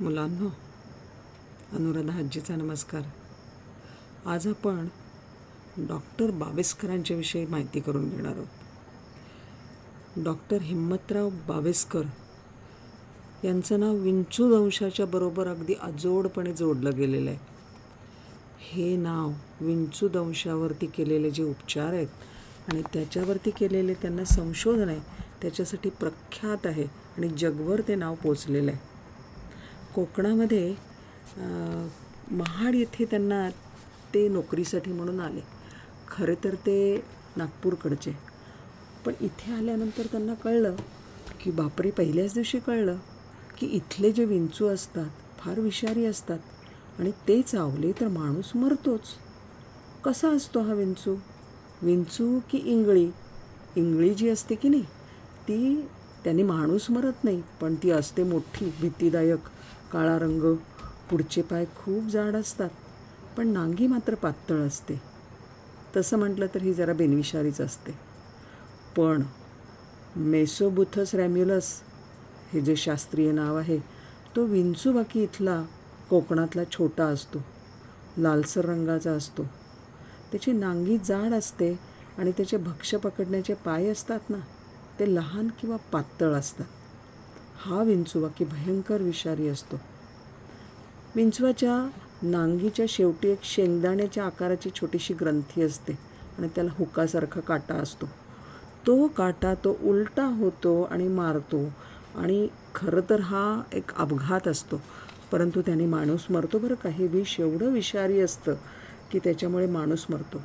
मुलांनो अनुराधा आजीचा नमस्कार. आज आपण डॉक्टर बावेस्करांच्याविषयी माहिती करून घेणार आहोत. डॉक्टर हिम्मतराव बावेस्कर यांचं नाव विंचू वंशाच्या बरोबर अगदी अजोडपणे जोडलं गेलेलं आहे. हे नाव विंचू दंशावरती केलेले जे उपचार आहेत आणि त्याच्यावरती केलेले त्यांना संशोधन आहे त्याच्यासाठी प्रख्यात आहे आणि जगभर ते नाव पोचलेलं आहे. कोकणामध्ये महाड येथे त्यांना ते नोकरीसाठी म्हणून आले. खरे तर ते नागपूरकडचे. पण इथे आल्यानंतर त्यांना कळलं की बापरे पहिल्याच दिवशी कळलं की इथले जे विंचू असतात फार विषारी असतात आणि ते चावले तर माणूस मरतोच. कसा असतो हा विंचू? विंचू की इंगळी? इंगळी जी असते की नाही ती त्याने माणूस मरत नाही पण ती असते मोठी भीतीदायक काळा रंग पुढचे पाय खूप जाड असतात पण नांगी मात्र पातळ असते. तसं म्हटलं तर ही जरा बेनविषारीच असते. पण मेसोबुथस रॅम्युलस हे जे शास्त्रीय नाव आहे तो विंचूबाकी इथला कोकणातला छोटा असतो लालसर रंगाचा असतो. त्याची नांगी जाड असते आणि त्याचे भक्ष्य पकडण्याचे पाय असतात ना ते लहान किंवा पातळ असतात. हा विंचूबाकी भयंकर विषारी असतो. विंचवाच्या नांगीच्या शेवटी एक शेंगदाण्याच्या आकाराची छोटीशी ग्रंथी असते आणि त्याला हुकासारखा काटा असतो. तो काटा तो उलटा होतो आणि मारतो आणि खरं तर हा एक अपघात असतो. परंतु त्याने माणूस मरतो बरं का? हे विष एवढं विषारी असतं की त्याच्यामुळे माणूस मरतो.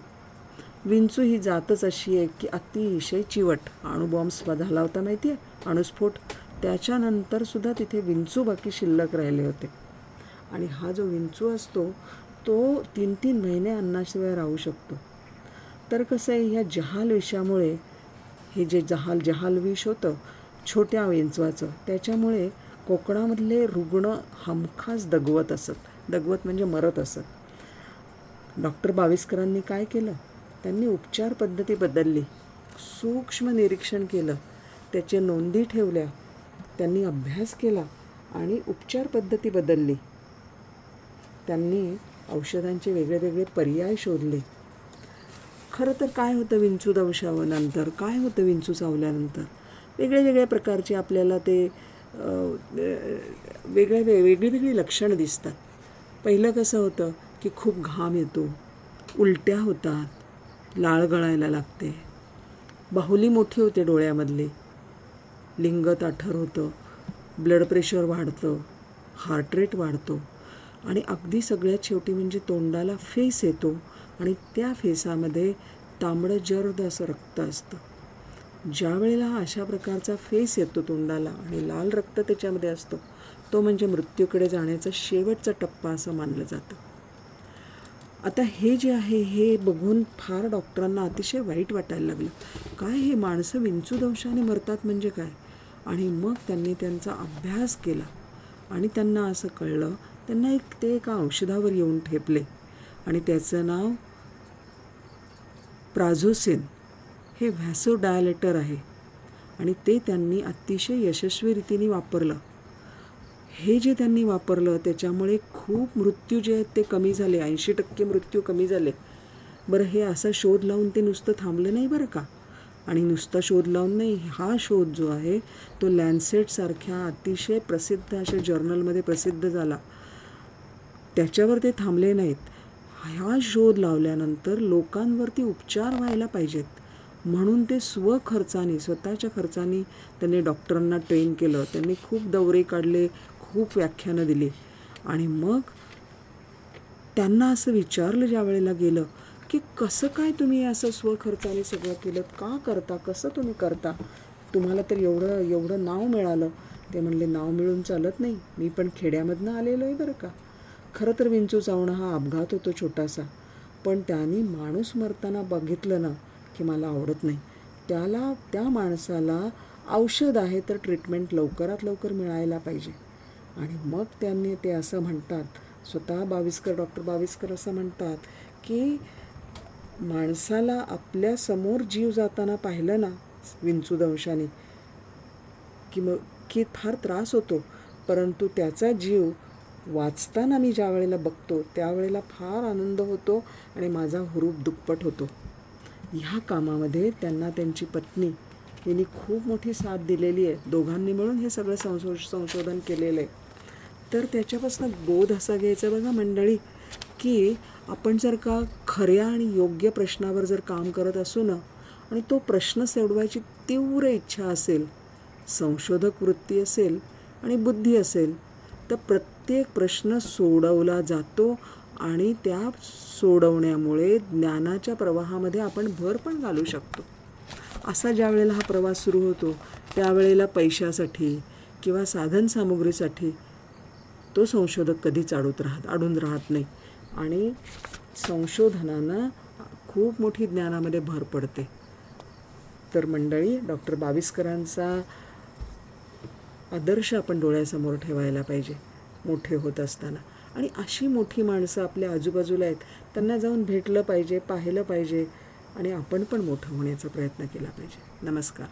विंचू ही जातच अशी आहे की अतिशय चिवट. अणुबॉम्ब झाला होता माहिती आहे अणुस्फोट. त्याच्यानंतर सुद्धा तिथे विंचू बाकी शिल्लक राहिले होते. आणि हा जो विंचू असतो तो तीन तीन महिने अन्नाशिवाय राहू शकतो. तर कसं आहे ह्या जहाल विषामुळे हे जे जहाल जहाल विष होतं छोट्या विंचवाचं त्याच्यामुळे कोकणामधले रुग्ण हमखास दगवत असत. दगवत म्हणजे मरत असत. डॉक्टर बाविस्करांनी काय केलं? त्यांनी उपचार पद्धती बदलली. सूक्ष्म निरीक्षण केलं. त्याचे नोंदी ठेवल्या. त्यांनी अभ्यास केला आणि उपचार पद्धती बदलली. त्यांनी औषधांचे वेगळे वेगळे पर्याय शोधले. खरं तर काय होतं विंचू दंशावल्यानंतर? काय होतं विंचू चावल्यानंतर? वेगळ्या वेगळ्या प्रकारचे आपल्याला ते वेगळ्या वेगळे वे वेगळी वेगळी लक्षणं दिसतात. पहिलं कसं होतं की खूप घाम येतो उलट्या होतात लाळ गळायला लागते. बाहुली मोठी होते डोळ्यामधली. लिंग ताठर होतं. ब्लड प्रेशर वाढतं. हार्ट रेट वाढतो. आणि अगदी सगळ्यात शेवटी म्हणजे तोंडाला फेस येतो आणि त्या फेसामध्ये तांबडं जर्द असं रक्त असतं. ज्या वेळेला हा अशा प्रकारचा फेस येतो तोंडाला आणि लाल रक्त त्याच्यामध्ये असतो तो म्हणजे मृत्यूकडे जाण्याचा शेवटचा टप्पा असं मानलं जातं. आता हे जे आहे हे बघून फार डॉक्टरांना अतिशय वाईट वाटायला लागलं. काय हे माणसं विंचू दंशाने मरतात म्हणजे काय? आणि मग त्यांनी त्यांचा अभ्यास केला. आणि त्यांना असं कळलं त्यांना एक ते एका औषधावर येऊन ठेपले. आणि त्याचं नाव प्राझोसिन. हे व्हॅसोडायलेटर आहे. आणि ते त्यांनी अतिशय यशस्वी रीतीने वापरलं. हे जे त्यांनी वापरलं त्याच्यामुळे खूप मृत्यू जे आहेत ते कमी झाले. ऐंशी टक्के मृत्यू कमी झाले. बरं हे असा शोध लावून ते नुसतं थांबलं नाही बरं का? आणि नुसता शोध लावून नाही हा शोध जो आहे तो लॅन्सेटसारख्या अतिशय प्रसिद्ध अशा जर्नलमध्ये प्रसिद्ध झाला. त्याच्यावर ते थांबले नाहीत. हा शोध लावल्यानंतर लोकांवरती उपचार व्हायला पाहिजेत. म्हणून ते स्वखर्चाने स्वतःच्या खर्चाने त्यांनी डॉक्टरांना ट्रेन केलं. त्यांनी खूप दौरे काढले खूप व्याख्यानं दिली. आणि मग त्यांना असं विचारलं ज्या वेळेला गेलं की कसं काय तुम्ही असं स्वखर्चाने सगळं केलं? का करता? कसं तुम्ही करता? तुम्हाला तर एवढं एवढं नाव मिळालं. ते म्हणले नाव मिळून चालत नाही. मी पण खेड्यामधनं आलेलो आहे बरं का. खरं तर विंचू चावणं हा अपघात होतो छोटासा. पण त्यांनी माणूस मरताना बघितलं ना की मला आवडत नाही. त्याला त्या माणसाला औषध आहे तर ट्रीटमेंट लवकरात लवकर मिळायला पाहिजे. आणि मग त्यांनी ते असं म्हणतात स्वतः बाविस्कर डॉक्टर बाविस्कर असं म्हणतात की माणसाला आपल्यासमोर जीव जाताना पाहिलं ना विंचूदंशाने की मग की फार त्रास होतो. परंतु त्याचा जीव वाचताना मी ज्या वेळेला बघतो त्यावेळेला फार आनंद होतो आणि माझा हुरूप दुप्पट होतो. ह्या कामामध्ये त्यांना त्यांची पत्नी यांनी खूप मोठी साथ दिलेली आहे. दोघांनी मिळून हे सगळं संशो संशोधन केलेलं आहे. तर त्याच्यापासून बोध असा घ्यायचा बघा मंडळी. की आपण जर का खऱ्या आणि योग्य प्रश्नावर जर काम करत असू ना आणि तो प्रश्न सोडवायची तीव्र इच्छा असेल संशोधक वृत्ती असेल आणि बुद्धी असेल तर प्रत्येक प्रश्न सोडवला जातो आणि त्या सोडवण्यामुळे ज्ञानाच्या प्रवाहामध्ये आपण भर पण घालू शकतो. असा ज्या वेळेला हा प्रवास सुरू होतो त्यावेळेला पैशासाठी किंवा साधनसामुग्रीसाठी तो संशोधक कधीच अडूत राहत अडून राहत नाही. आणि संशोधनानं खूप मोठी ज्ञानामध्ये भर पडते. तर मंडळी डॉक्टर बाविस्करांचा आदर्श आपण डोळ्यासमोर ठेवायला पाहिजे मोठे होत असताना. आणि अशी मोठी माणसं आपल्या आजूबाजूला आहेत त्यांना जाऊन भेटलं पाहिजे पाहिलं पाहिजे आणि आपण पण मोठं होण्याचा प्रयत्न केला पाहिजे. नमस्कार.